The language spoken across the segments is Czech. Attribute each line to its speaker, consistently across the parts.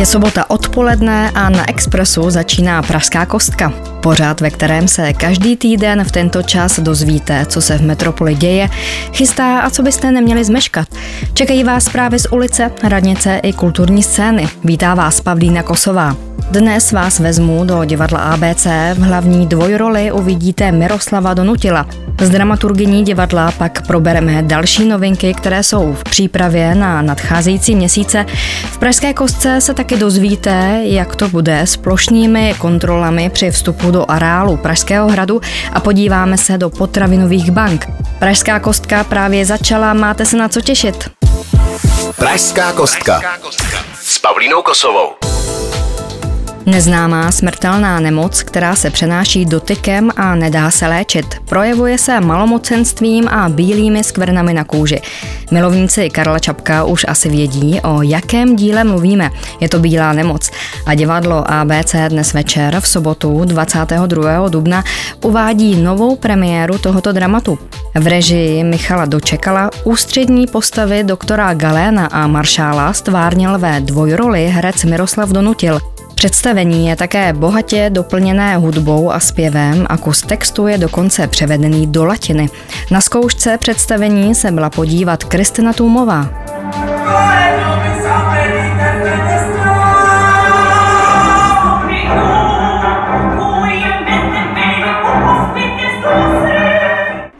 Speaker 1: Je sobota odpoledne a na Expressu začíná Pražská kostka. Pořád, ve kterém se každý týden v tento čas dozvíte, co se v metropoli děje, chystá a co byste neměli zmeškat. Čekají vás zprávy z ulice, radnice i kulturní scény. Vítá vás Pavlína Kosová. Dnes vás vezmu do divadla ABC. V hlavní dvojroli uvidíte Miroslava Donutila. Z dramaturgyní divadla pak probereme další novinky, které jsou v přípravě na nadcházející měsíce. V Pražské kostce se taky dozvíte, jak to bude s plošnými kontrolami při vstupu do areálu Pražského hradu a podíváme se do potravinových bank. Pražská kostka právě začala, máte se na co těšit.
Speaker 2: Pražská kostka s Pavlínou Kosovou.
Speaker 1: Neznámá smrtelná nemoc, která se přenáší dotykem a nedá se léčit. Projevuje se malomocenstvím a bílými skvrnami na kůži. Milovníci Karla Čapka už asi vědí, o jakém díle mluvíme. Je to bílá nemoc. A divadlo ABC dnes večer v sobotu 22. dubna uvádí novou premiéru tohoto dramatu. V režii Michala Dočekala ústřední postavy doktora Galéna a Maršála stvárnil ve dvojroli herec Miroslav Donutil. Představení je také bohatě doplněné hudbou a zpěvem a kus textu je dokonce převedený do latiny. Na zkoušce představení se byla podívat Kristina Tůmová.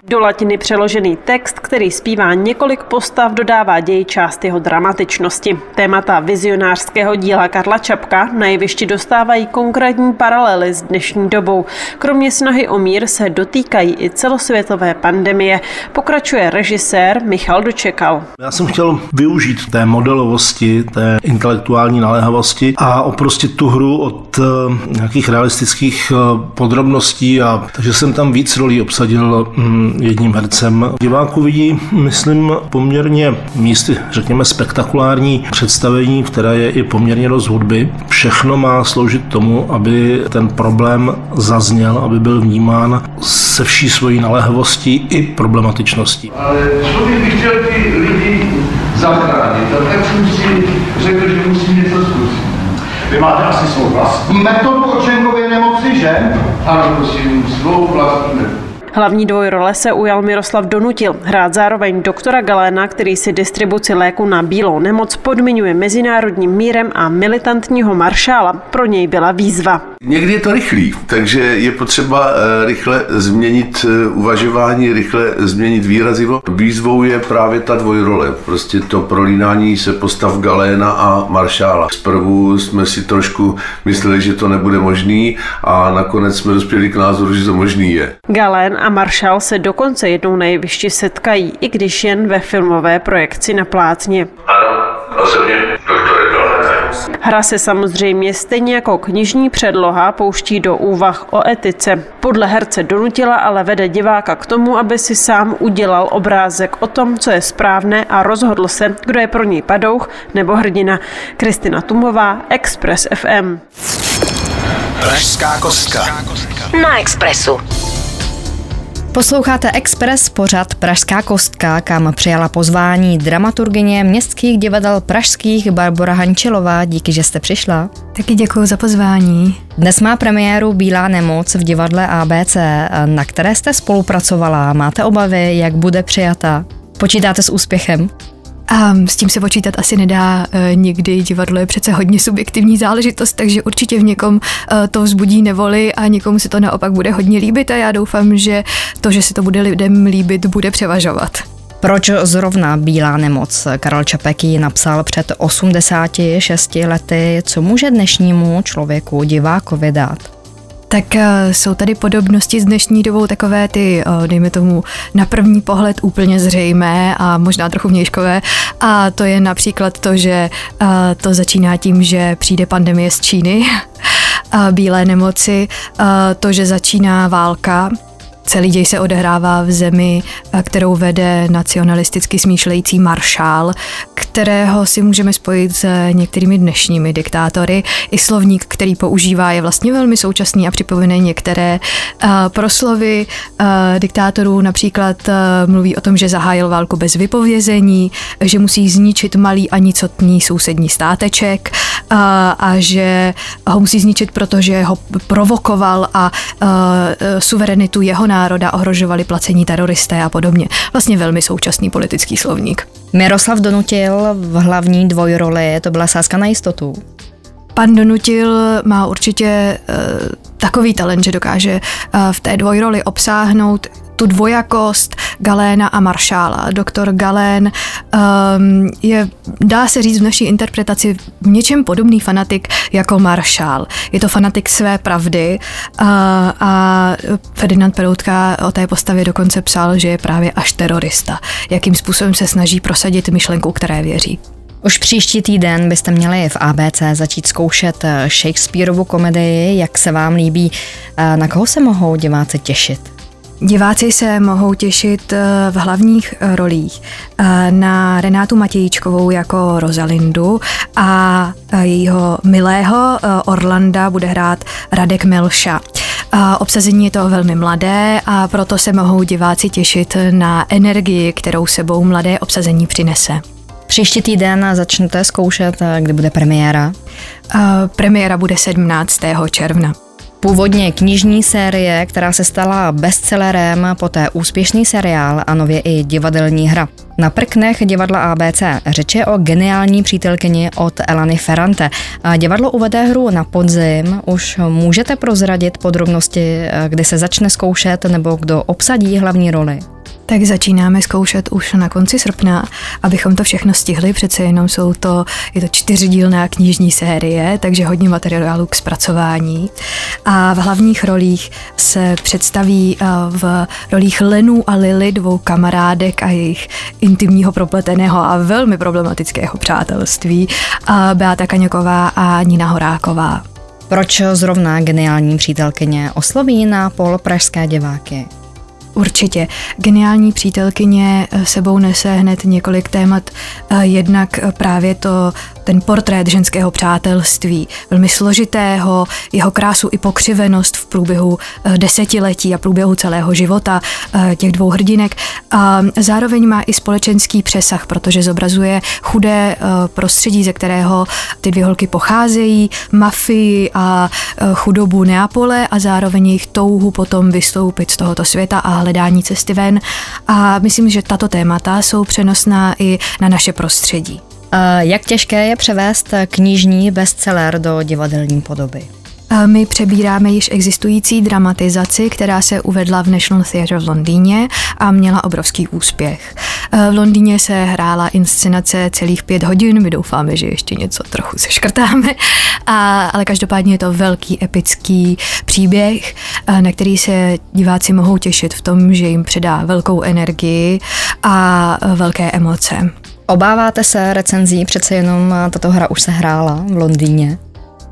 Speaker 3: Do latiny přeložený text, který zpívá několik postav, dodává děj část jeho dramatičnosti. Témata vizionářského díla Karla Čapka na jevišti dostávají konkrétní paralely s dnešní dobou. Kromě snahy o mír se dotýkají i celosvětové pandemie. Pokračuje režisér Michal Dočekal.
Speaker 4: Já jsem chtěl využít té modelovosti, té intelektuální naléhavosti a oprostit tu hru od eh, nějakých realistických eh, podrobností a takže jsem tam víc rolí obsadil mm, jedním hercem. Diváku vidí, myslím, poměrně místy, řekněme, spektakulární představení, které je i poměrně dost hudby. Všechno má sloužit tomu, aby ten problém zazněl, aby byl vnímán se vší svojí naléhavostí i problematičností.
Speaker 5: Ale člověk by chtěl ty lidi zachránit, a tak jsem si řekl, že musím něco zkusit. Vy máte asi svou vlastní metodu očenkové nemoci, že? Ano, prosím, svou vlastní metodu.
Speaker 3: Hlavní dvojrole se ujal Miroslav Donutil, hrát zároveň doktora Galéna, který si distribuci léku na bílou nemoc podmiňuje mezinárodním mírem a militantního maršála. Pro něj byla výzva.
Speaker 6: Někdy je to rychlý, takže je potřeba eh, rychle změnit eh, uvažování, rychle změnit výrazivo. Výzvou je právě ta dvojrole, prostě to prolínání se postav Galéna a maršála. Zprvu jsme si trošku mysleli, že to nebude možný a nakonec jsme dospěli k názoru, že to možný je.
Speaker 3: Galén a Marshall se dokonce jednou nejvyšší setkají, i když jen ve filmové projekci na plátně.
Speaker 6: Ano, osobně, doktor
Speaker 3: Hra se samozřejmě stejně jako knižní předloha pouští do úvah o etice. Podle herce donutila ale vede diváka k tomu, aby si sám udělal obrázek o tom, co je správné a rozhodl se, kdo je pro něj padouch nebo hrdina. Kristina Tumová, Express FM.
Speaker 2: Pražská kostka.
Speaker 1: Na Expressu. Posloucháte Express pořad Pražská kostka, kam přijala pozvání dramaturgině městských divadel pražských Barbara Hančelová. Díky, že jste přišla.
Speaker 7: Taky děkuji za pozvání.
Speaker 1: Dnes má premiéru Bílá nemoc v divadle ABC, na které jste spolupracovala. Máte obavy, jak bude přijata? Počítáte s úspěchem?
Speaker 7: A s tím se počítat asi nedá e, nikdy. Divadlo je přece hodně subjektivní záležitost, takže určitě v někom e, to vzbudí nevoli a někomu se to naopak bude hodně líbit a já doufám, že to, že se to bude lidem líbit, bude převažovat.
Speaker 1: Proč zrovna bílá nemoc? Karel Čapek ji napsal před 86 lety. Co může dnešnímu člověku, divákovi dát?
Speaker 7: Tak eh, jsou tady podobnosti s dnešní dobou takové ty, eh, dejme tomu, na první pohled úplně zřejmé a možná trochu vnějškové. A to je například to, že eh, to začíná tím, že přijde pandemie z Číny, bílé nemoci, to, že začíná válka, Celý děj se odehrává v zemi, kterou vede nacionalisticky smýšlející maršál, kterého si můžeme spojit s některými dnešními diktátory. I slovník, který používá, je vlastně velmi současný a připomíná některé proslovy diktátorů. Například mluví o tom, že zahájil válku bez vypovězení, že musí zničit malý a nicotný sousední státeček a, že ho musí zničit, protože ho provokoval a, a suverenitu jeho národa ohrožovali placení teroristé a podobně. Vlastně velmi současný politický slovník.
Speaker 1: Miroslav donutil v hlavní dvojroli, to byla sázka na jistotu.
Speaker 7: Pan Donutil má určitě uh, takový talent, že dokáže uh, v té dvojroli obsáhnout tu dvojakost Galéna a Maršála. Doktor Galén um, je, dá se říct v naší interpretaci, v něčem podobný fanatik jako Maršál. Je to fanatik své pravdy uh, a Ferdinand Peroutka o té postavě dokonce psal, že je právě až terorista. Jakým způsobem se snaží prosadit myšlenku, které věří.
Speaker 1: Už příští týden byste měli v ABC začít zkoušet Shakespeareovu komedii. Jak se vám líbí? Na koho se mohou diváci těšit?
Speaker 7: Diváci se mohou těšit eh, v hlavních eh, rolích eh, na Renátu Matějíčkovou jako Rosalindu a jejího milého Orlanda bude hrát Radek Melša. Obsazení je to velmi mladé a proto se mohou diváci těšit na energii, kterou sebou mladé obsazení přinese.
Speaker 1: Příští týden začnete zkoušet, kdy bude premiéra?
Speaker 7: Premiéra bude 17. června.
Speaker 1: Původně knižní série, která se stala bestsellerem, poté úspěšný seriál a nově i divadelní hra. Na prknech divadla ABC řeč je o geniální přítelkyni od Elany Ferrante. Divadlo uvede hru na podzim. Už můžete prozradit podrobnosti, kdy se začne zkoušet nebo kdo obsadí hlavní roli?
Speaker 7: Tak začínáme zkoušet už na konci srpna, abychom to všechno stihli, přece jenom jsou to, je to čtyřdílná knižní série, takže hodně materiálu k zpracování. A v hlavních rolích se představí eh, v rolích Lenu a Lily, dvou kamarádek a jejich intimního propleteného a velmi problematického přátelství, a Beata Kaňoková a Nina Horáková.
Speaker 1: Proč zrovna geniální přítelkyně osloví na pol pražské diváky?
Speaker 7: Určitě. Geniální přítelkyně eh, sebou nese hned několik témat. Eh, jednak eh, právě to ten portrét ženského přátelství, velmi složitého, jeho krásu i pokřivenost v průběhu desetiletí a průběhu celého života těch dvou hrdinek. A zároveň má i společenský přesah, protože zobrazuje chudé prostředí, ze kterého ty dvě holky pocházejí, mafii a chudobu Neapole a zároveň jejich touhu potom vystoupit z tohoto světa a hledání cesty ven. A myslím, že tato témata jsou přenosná i na naše prostředí.
Speaker 1: Jak těžké je převést knižní bestseller do divadelní podoby?
Speaker 7: My přebíráme již existující dramatizaci, která se uvedla v National Theatre v Londýně a měla obrovský úspěch. V Londýně se hrála inscenace celých pět hodin, my doufáme, že ještě něco trochu seškrtáme, a, ale každopádně je to velký epický příběh, na který se diváci mohou těšit v tom, že jim předá velkou energii a velké emoce.
Speaker 1: Obáváte se recenzí, přece jenom tato hra už se hrála v Londýně?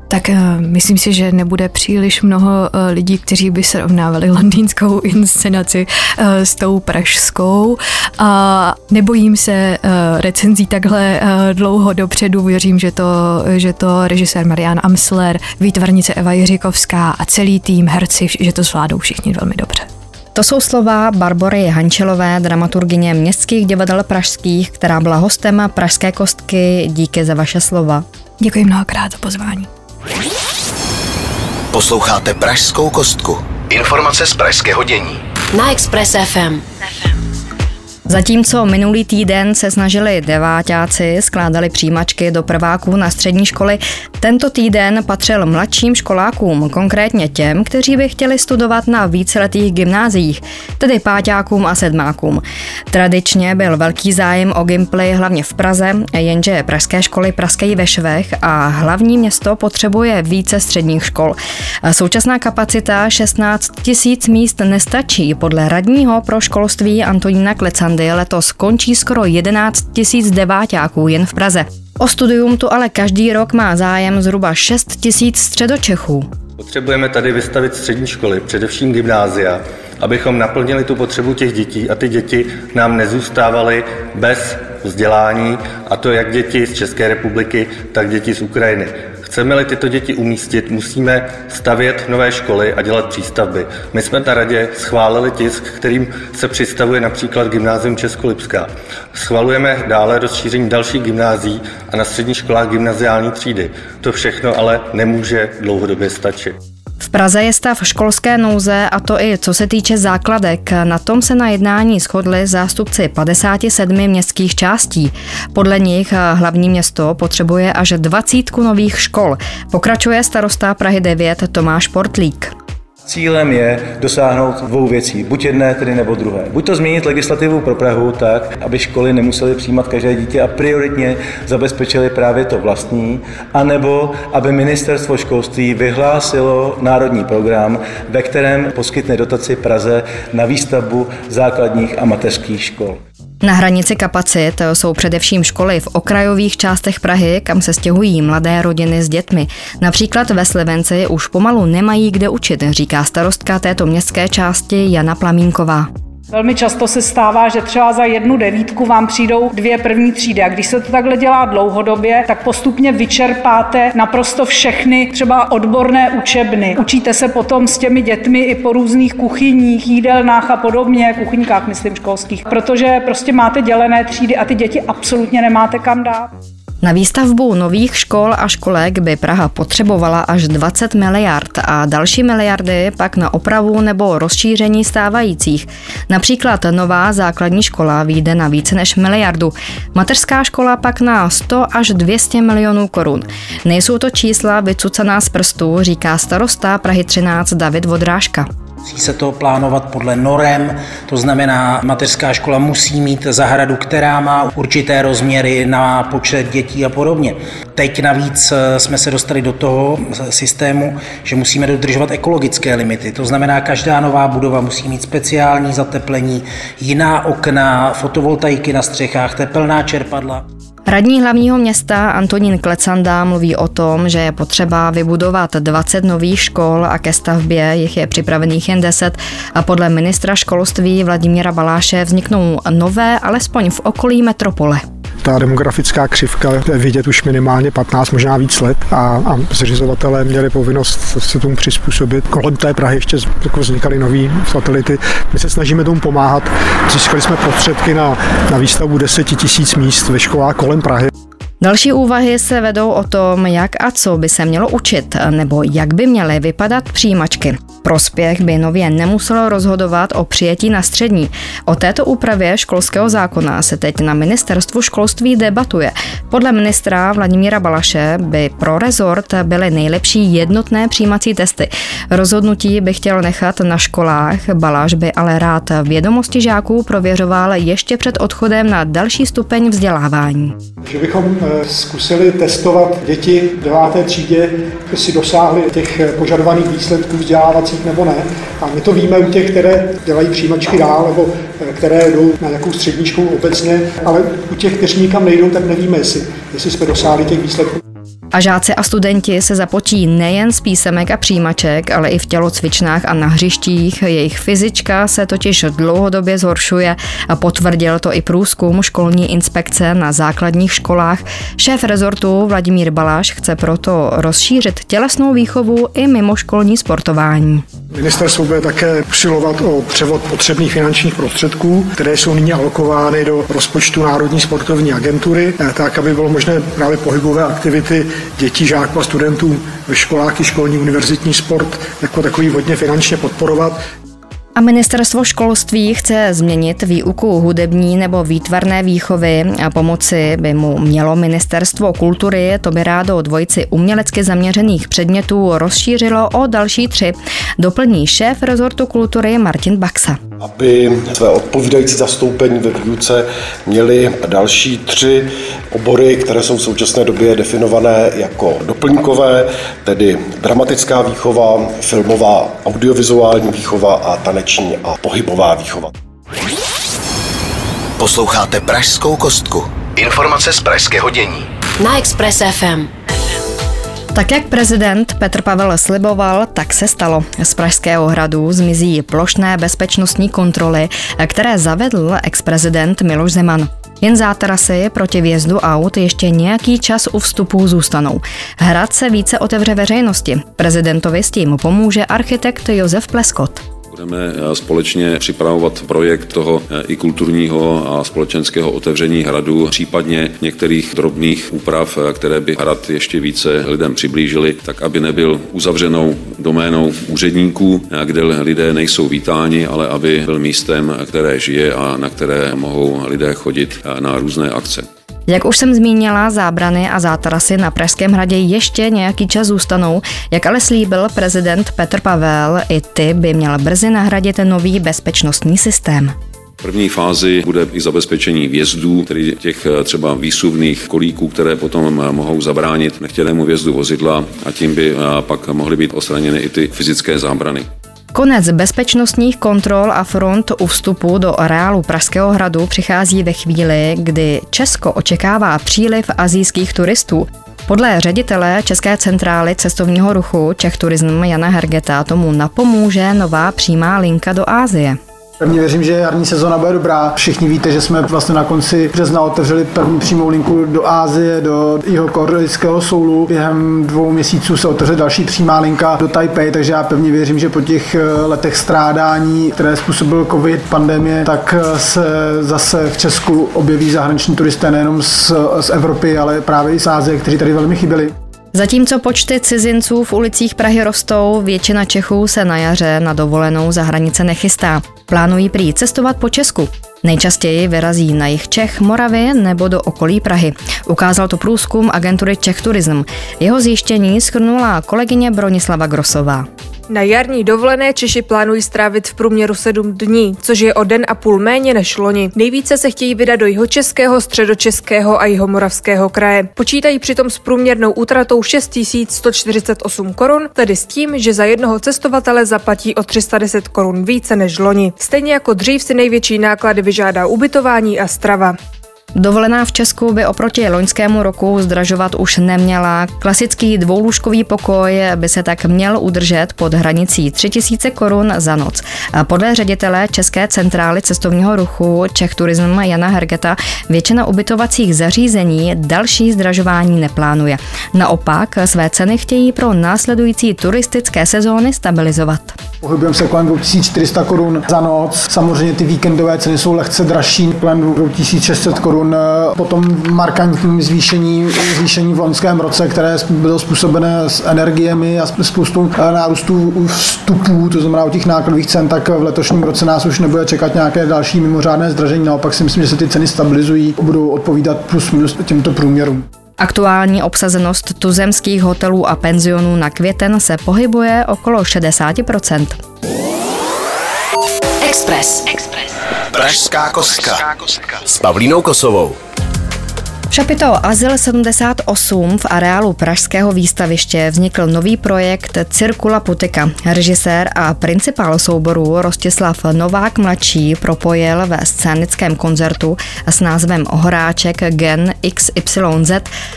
Speaker 7: Tak uh, myslím si, že nebude příliš mnoho uh, lidí, kteří by srovnávali londýnskou inscenaci uh, s tou pražskou. A nebojím se uh, recenzí takhle uh, dlouho dopředu. Věřím, že to, že to režisér Marian Amsler, výtvarnice Eva Jiříkovská a celý tým herci, že to zvládou všichni velmi dobře.
Speaker 1: To jsou slova Barbory Hančelové, dramaturgině městských divadel pražských, která byla hostem Pražské kostky. Díky za vaše slova.
Speaker 7: Děkuji mnohokrát za pozvání.
Speaker 2: Posloucháte Pražskou kostku. Informace z pražského dění.
Speaker 1: Na Express FM. Zatímco minulý týden se snažili deváťáci, skládali přijímačky do prváků na střední školy, tento týden patřil mladším školákům, konkrétně těm, kteří by chtěli studovat na víceletých gymnáziích, tedy páťákům a sedmákům. Tradičně byl velký zájem o Gimply hlavně v Praze, jenže pražské školy praskají ve švech a hlavní město potřebuje více středních škol. Současná kapacita 16 tisíc míst nestačí. Podle radního pro školství Antonína Klecandy letos končí skoro 11 tisíc deváťáků jen v Praze. O studium tu ale každý rok má zájem zhruba 6 tisíc středočechů.
Speaker 8: Potřebujeme tady vystavit střední školy, především gymnázia, abychom naplnili tu potřebu těch dětí a ty děti nám nezůstávaly bez vzdělání, a to jak děti z České republiky, tak děti z Ukrajiny. Chceme-li tyto děti umístit, musíme stavět nové školy a dělat přístavby. My jsme na radě schválili tisk, kterým se přistavuje například Gymnázium Českolipská. Schvalujeme dále rozšíření dalších gymnází a na středních školách gymnaziální třídy. To všechno ale nemůže dlouhodobě stačit.
Speaker 1: V Praze je stav školské nouze a to i co se týče základek. Na tom se na jednání shodli zástupci 57 městských částí. Podle nich hlavní město potřebuje až 20 nových škol. Pokračuje starosta Prahy 9 Tomáš Portlík.
Speaker 9: Cílem je dosáhnout dvou věcí, buď jedné, tedy nebo druhé. Buď to změnit legislativu pro Prahu tak, aby školy nemusely přijímat každé dítě a prioritně zabezpečili právě to vlastní, anebo aby ministerstvo školství vyhlásilo národní program, ve kterém poskytne dotaci Praze na výstavbu základních a mateřských škol.
Speaker 1: Na hranici kapacit jsou především školy v okrajových částech Prahy, kam se stěhují mladé rodiny s dětmi. Například ve Slevenci už pomalu nemají kde učit, říká starostka této městské části Jana Plamínková.
Speaker 10: Velmi často se stává, že třeba za jednu devítku vám přijdou dvě první třídy. A když se to takhle dělá dlouhodobě, tak postupně vyčerpáte naprosto všechny třeba odborné učebny. Učíte se potom s těmi dětmi i po různých kuchyních, jídelnách a podobně, kuchyňkách, myslím, školských, protože prostě máte dělené třídy a ty děti absolutně nemáte kam dát.
Speaker 1: Na výstavbu nových škol a školek by Praha potřebovala až 20 miliard a další miliardy pak na opravu nebo rozšíření stávajících. Například nová základní škola vyjde na více než miliardu, mateřská škola pak na 100 až 200 milionů korun. Nejsou to čísla vycucaná z prstů, říká starosta Prahy 13 David Vodrážka.
Speaker 11: Musí se to plánovat podle norem, to znamená, mateřská škola musí mít zahradu, která má určité rozměry na počet dětí a podobně. Teď navíc eh, jsme se dostali do toho systému, že musíme dodržovat ekologické limity. To znamená, každá nová budova musí mít speciální zateplení, jiná okna, fotovoltaiky na střechách, tepelná čerpadla.
Speaker 1: Radní hlavního města Antonín Klecanda mluví o tom, že je potřeba vybudovat 20 nových škol a ke stavbě jich je připravených jen 10 a podle ministra školství Vladimíra Baláše vzniknou nové alespoň v okolí metropole
Speaker 12: ta demografická křivka vidět už minimálně 15, možná víc let a, a zřizovatelé měli povinnost se tomu přizpůsobit. Kolem té Prahy ještě jako vznikaly nové satelity. My se snažíme tomu pomáhat. Získali jsme prostředky na, na výstavbu 10 tisíc míst ve školách kolem Prahy.
Speaker 1: Další úvahy se vedou o tom, jak a co by se mělo učit, nebo jak by měly vypadat přijímačky. Prospěch by nově nemuselo rozhodovat o přijetí na střední. O této úpravě školského zákona se teď na ministerstvu školství debatuje. Podle ministra Vladimíra Balaše by pro rezort byly nejlepší jednotné přijímací testy. Rozhodnutí by chtěl nechat na školách, Baláš by ale rád vědomosti žáků prověřoval ještě před odchodem na další stupeň vzdělávání.
Speaker 12: Že bychom eh, zkusili testovat děti v deváté třídě, si dosáhli těch požadovaných výsledků vzdělávacích nebo ne. A my to víme u těch, které dělají přijímačky dál, nebo eh, které jdou na nějakou střední školu obecně, ale u těch, kteří nikam nejdou, tak nevíme, jestli, jestli jsme dosáhli těch výsledků.
Speaker 1: A žáci a studenti se započí nejen z písemek a přijímaček, ale i v tělocvičnách a na hřištích. Jejich fyzička se totiž dlouhodobě zhoršuje a potvrdil to i průzkum školní inspekce na základních školách. Šéf rezortu Vladimír Baláš chce proto rozšířit tělesnou výchovu i mimoškolní sportování.
Speaker 12: Ministerstvo bude také usilovat o převod potřebných finančních prostředků, které jsou nyní alokovány do rozpočtu Národní sportovní agentury, eh, tak, aby bylo možné právě pohybové aktivity dětí, žáků a studentů ve školách i školní univerzitní sport jako takový hodně finančně podporovat.
Speaker 1: A ministerstvo školství chce změnit výuku hudební nebo výtvarné výchovy a pomoci by mu mělo ministerstvo kultury, to by rádo dvojici umělecky zaměřených předmětů rozšířilo o další tři. Doplní šéf rezortu kultury Martin Baxa.
Speaker 13: Aby své odpovídající zastoupení ve výuce měli další tři obory, které jsou v současné době definované jako doplňkové, tedy dramatická výchova, filmová audiovizuální výchova a taneční a pohybová výchova.
Speaker 2: Posloucháte Pražskou kostku. Informace z pražského dění.
Speaker 14: Na Express FM.
Speaker 1: Tak jak prezident Petr Pavel sliboval, tak se stalo. Z Pražského hradu zmizí plošné bezpečnostní kontroly, které zavedl ex-prezident Miloš Zeman. Jen zátarasy proti vjezdu aut ještě nějaký čas u vstupu zůstanou. Hrad se více otevře veřejnosti. Prezidentovi s tím pomůže architekt Josef Pleskot.
Speaker 14: Budeme eh, společně připravovat projekt toho eh, i kulturního a společenského otevření hradu, případně některých drobných úprav, eh, které by hrad ještě více lidem přiblížily, tak aby nebyl uzavřenou doménou úředníků, kde lidé nejsou vítáni, ale aby byl místem, které žije a na které mohou lidé chodit na různé akce.
Speaker 1: Jak už jsem zmínila, zábrany a zátarasy na Pražském hradě ještě nějaký čas zůstanou. Jak ale slíbil prezident Petr Pavel, i ty by měl brzy nahradit nový bezpečnostní systém.
Speaker 14: První fázi bude i zabezpečení vjezdů, tedy těch eh, třeba výsuvných kolíků, které potom eh, mohou zabránit nechtěnému vjezdu vozidla a tím by eh, pak mohly být odstraněny i ty fyzické zábrany.
Speaker 1: Konec bezpečnostních kontrol a front u vstupu do areálu Pražského hradu přichází ve chvíli, kdy Česko očekává příliv azijských turistů. Podle ředitele České centrály cestovního ruchu Čech Turism Jana Hergeta tomu napomůže nová přímá linka do Ázie.
Speaker 15: Pevně věřím, že jarní sezona bude dobrá. Všichni víte, že jsme vlastně na konci března otevřeli první přímou linku do Ázie, do jeho korejského soulu. Během dvou měsíců se otevře další přímá linka do Taipei, takže já pevně věřím, že po těch eh, letech strádání, které způsobil covid, pandemie, tak eh, se zase v Česku objeví zahraniční turisté nejenom z, z Evropy, ale právě i z Ázie, kteří tady velmi chyběli.
Speaker 1: Zatímco počty cizinců v ulicích Prahy rostou, většina Čechů se na jaře na dovolenou za hranice nechystá. Plánují prý cestovat po Česku. Nejčastěji vyrazí na jich Čech, Moravy nebo do okolí Prahy. Ukázal to průzkum agentury Czech Tourism. Jeho zjištění schrnula kolegyně Bronislava Grosová.
Speaker 16: Na jarní dovolené Češi plánují strávit v průměru 7 dní, což je o den a půl méně než loni. Nejvíce se chtějí vydat do jihočeského, středočeského a jihomoravského kraje. Počítají přitom s průměrnou útratou 6148 korun, tedy s tím, že za jednoho cestovatele zaplatí o 310 korun více než loni. Stejně jako dřív si největší náklady vyžádá ubytování a strava.
Speaker 1: Dovolená v Česku by oproti loňskému roku zdražovat už neměla. Klasický dvoulůžkový pokoj by se tak měl udržet pod hranicí 3000 korun za noc. Podle ředitele České centrály cestovního ruchu Čech Turism Jana Hergeta většina ubytovacích zařízení další zdražování neplánuje. Naopak své ceny chtějí pro následující turistické sezóny stabilizovat.
Speaker 15: Pohybujeme se kolem 2400 korun za noc. Samozřejmě ty víkendové ceny jsou lehce dražší, kolem 2600 korun. Potom markantní zvýšení, zvýšení v loňském roce, které bylo způsobené s energiemi a spoustu nárůstů vstupů, to znamená u těch nákladových cen, tak v letošním roce nás už nebude čekat nějaké další mimořádné zdražení. Naopak si myslím, že se ty ceny stabilizují a budou odpovídat plus minus těmto průměrům.
Speaker 1: Aktuální obsazenost tuzemských hotelů a penzionů na květen se pohybuje okolo 60%.
Speaker 2: Express. Express. Pražská kostka. S Pavlínou Kosovou.
Speaker 1: Šapito Azyl 78 v areálu Pražského výstaviště vznikl nový projekt Cirkula Putika. Režisér a principál souboru Rostislav Novák mladší propojil ve scénickém koncertu s názvem Horáček Gen XYZ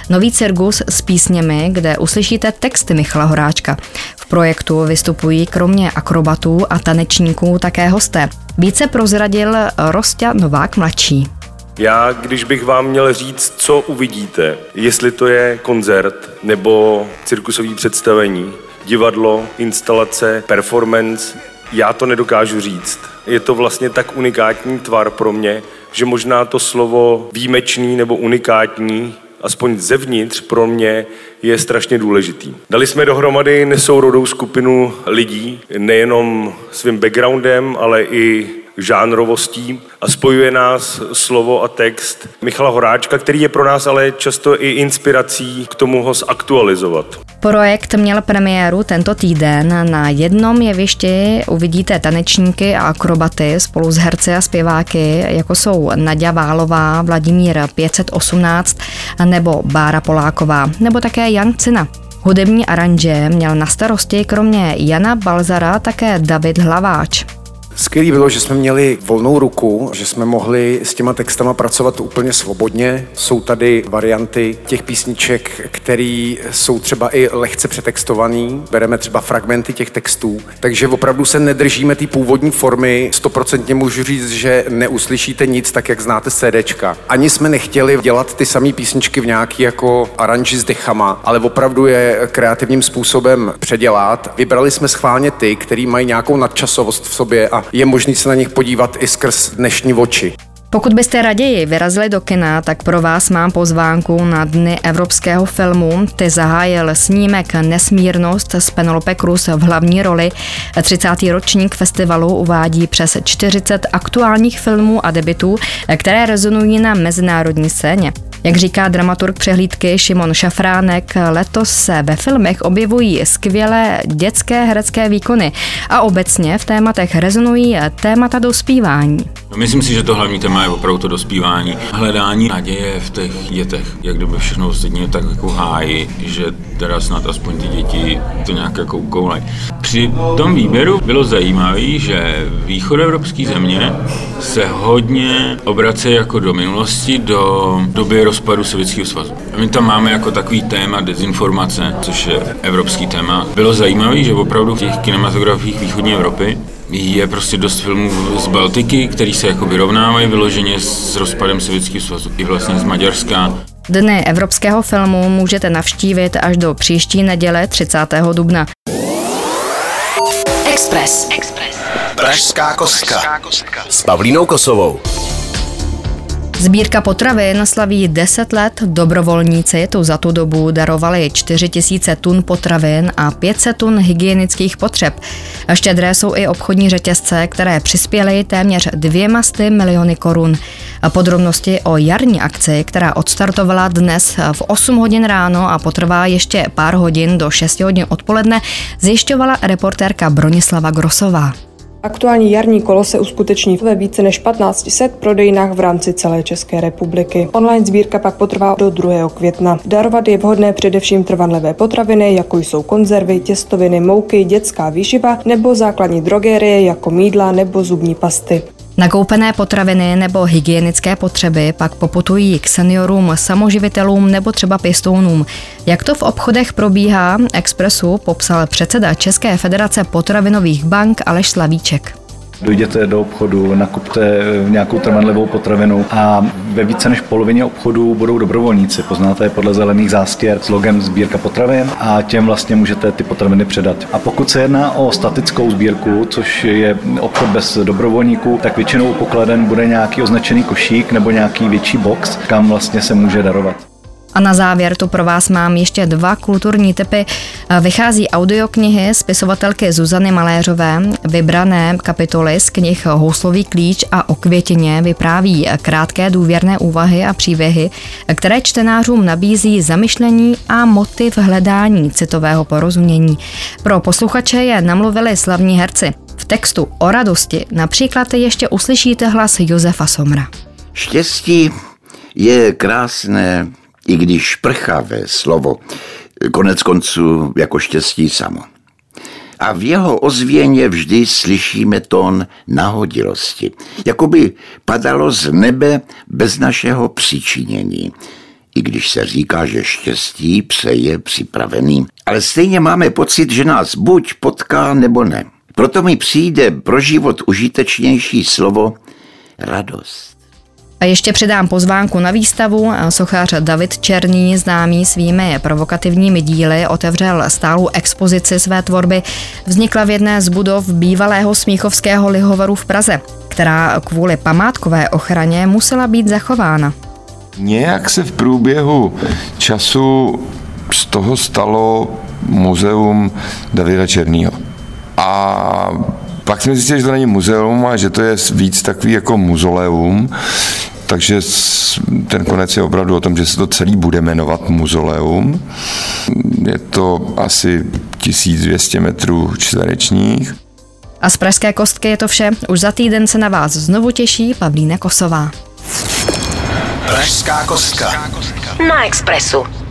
Speaker 1: nový cirkus s písněmi, kde uslyšíte texty Michala Horáčka. V projektu vystupují kromě akrobatů a tanečníků také hosté. Více prozradil Rostě Novák mladší.
Speaker 17: Já, když bych vám měl říct, co uvidíte, jestli to je koncert nebo cirkusový představení, divadlo, instalace, performance, já to nedokážu říct. Je to vlastně tak unikátní tvar pro mě, že možná to slovo výjimečný nebo unikátní aspoň zevnitř pro mě je strašně důležitý. Dali jsme dohromady nesourodou skupinu lidí, nejenom svým backgroundem, ale i žánrovostí a spojuje nás slovo a text Michala Horáčka, který je pro nás ale často i inspirací k tomu ho zaktualizovat.
Speaker 1: Projekt měl premiéru tento týden. Na jednom jevišti uvidíte tanečníky a akrobaty spolu s herci a zpěváky, jako jsou Nadia Válová, Vladimír 518 nebo Bára Poláková, nebo také Jan Cina. Hudební aranže měl na starosti kromě Jana Balzara také David Hlaváč.
Speaker 18: Skvělý bylo, že jsme měli volnou ruku, že jsme mohli s těma textama pracovat úplně svobodně. Jsou tady varianty těch písniček, které jsou třeba i lehce přetextovaný. Bereme třeba fragmenty těch textů, takže opravdu se nedržíme té původní formy. Stoprocentně můžu říct, že neuslyšíte nic tak, jak znáte CDčka. Ani jsme nechtěli dělat ty samé písničky v nějaký jako aranži s dechama, ale opravdu je kreativním způsobem předělat. Vybrali jsme schválně ty, který mají nějakou nadčasovost v sobě a je možné se na nich podívat i skrz dnešní oči.
Speaker 1: Pokud byste raději vyrazili do kina, tak pro vás mám pozvánku na Dny evropského filmu. Ty zahájil snímek Nesmírnost s Penelope Cruz v hlavní roli. 30. ročník festivalu uvádí přes 40 aktuálních filmů a debitů, které rezonují na mezinárodní scéně. Jak říká dramaturg přehlídky Šimon Šafránek, letos se ve filmech objevují skvělé dětské herecké výkony a obecně v tématech rezonují témata dospívání.
Speaker 19: No, myslím si, že to hlavní téma je opravdu to dospívání. Hledání naděje v těch dětech, jak kdyby všechno ostatní tak jako hájí, že teda snad aspoň ty děti to nějak jako ukoulej. Při tom výběru bylo zajímavé, že východoevropské země se hodně obracejí jako do minulosti, do doby rozpadu Sovětského svazu. A my tam máme jako takový téma dezinformace, což je evropský téma. Bylo zajímavé, že opravdu v těch kinematografiích východní Evropy je prostě dost filmů z Baltiky, který se jako vyrovnávají vyloženě s rozpadem Sovětského svazu i vlastně z Maďarska.
Speaker 1: Dny evropského filmu můžete navštívit až do příští neděle 30. dubna.
Speaker 2: Express. Express. Pražská kostka. S Pavlínou Kosovou.
Speaker 1: Sbírka potravin slaví 10 let. Dobrovolníci tu za tu dobu darovali 4 tisíce tun potravin a 500 tun hygienických potřeb. Štědré jsou i obchodní řetězce, které přispěly téměř dvěma sty miliony korun. Podrobnosti o jarní akci, která odstartovala dnes v 8 hodin ráno a potrvá ještě pár hodin do 6 hodin odpoledne, zjišťovala reportérka Bronislava Grosová.
Speaker 20: Aktuální jarní kolo se uskuteční ve více než 1500 prodejnách v rámci celé České republiky. Online sbírka pak potrvá do 2. května. Darovat je vhodné především trvanlivé potraviny, jako jsou konzervy, těstoviny, mouky, dětská výživa nebo základní drogérie jako mídla nebo zubní pasty.
Speaker 1: Nakoupené potraviny nebo hygienické potřeby pak poputují k seniorům, samoživitelům nebo třeba pěstounům. Jak to v obchodech probíhá, Expressu popsal předseda České federace potravinových bank Aleš Slavíček.
Speaker 9: Dojděte do obchodu, nakupte nějakou trvanlivou potravinu a ve více než polovině obchodů budou dobrovolníci. Poznáte je podle zelených zástěr s logem sbírka potravin a těm vlastně můžete ty potraviny předat. A pokud se jedná o statickou sbírku, což je obchod bez dobrovolníků, tak většinou pokladen bude nějaký označený košík nebo nějaký větší box, kam vlastně se může darovat.
Speaker 1: A na závěr tu pro vás mám ještě dva kulturní typy. Vychází audioknihy spisovatelky Zuzany Maléřové. Vybrané kapitoly z knih Houslový klíč a o květině vypráví krátké důvěrné úvahy a příběhy, které čtenářům nabízí zamyšlení a motiv hledání citového porozumění. Pro posluchače je namluvili slavní herci. V textu o radosti například ještě uslyšíte hlas Josefa Somra.
Speaker 21: Štěstí je krásné i když prchavé slovo, konec konců jako štěstí samo. A v jeho ozvěně vždy slyšíme tón nahodilosti, jako by padalo z nebe bez našeho přičinění. I když se říká, že štěstí přeje připravený, ale stejně máme pocit, že nás buď potká nebo ne. Proto mi přijde pro život užitečnější slovo radost.
Speaker 1: A ještě přidám pozvánku na výstavu. Sochař David Černý, známý svými provokativními díly, otevřel stálou expozici své tvorby. Vznikla v jedné z budov bývalého Smíchovského lihovaru v Praze, která kvůli památkové ochraně musela být zachována.
Speaker 22: Nějak se v průběhu času z toho stalo muzeum Davida Černýho. A pak jsme zjistili, že to není muzeum a že to je víc takový jako muzoleum, takže ten konec je opravdu o tom, že se to celý bude jmenovat muzoleum. Je to asi 1200 metrů čtverečních.
Speaker 1: A z Pražské kostky je to vše. Už za týden se na vás znovu těší Pavlína Kosová.
Speaker 2: Pražská kostka.
Speaker 23: Na Expressu.